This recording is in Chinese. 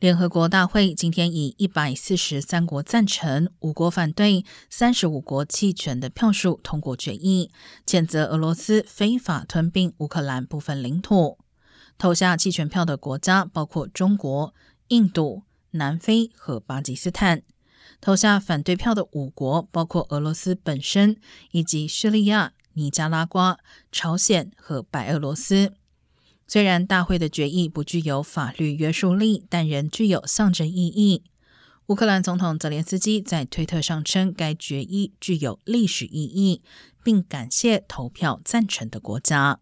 联合国大会今天以一百四十三国赞成、五国反对、三十五国弃权的票数通过决议，谴责俄罗斯非法吞并乌克兰部分领土。投下弃权票的国家包括中国、印度、南非和巴基斯坦。投下反对票的五国包括俄罗斯本身，以及叙利亚、尼加拉瓜、朝鲜和白俄罗斯。虽然大会的决议不具有法律约束力，但仍具有象征意义。乌克兰总统泽连斯基在推特上称，该决议具有历史意义，并感谢投票赞成的国家。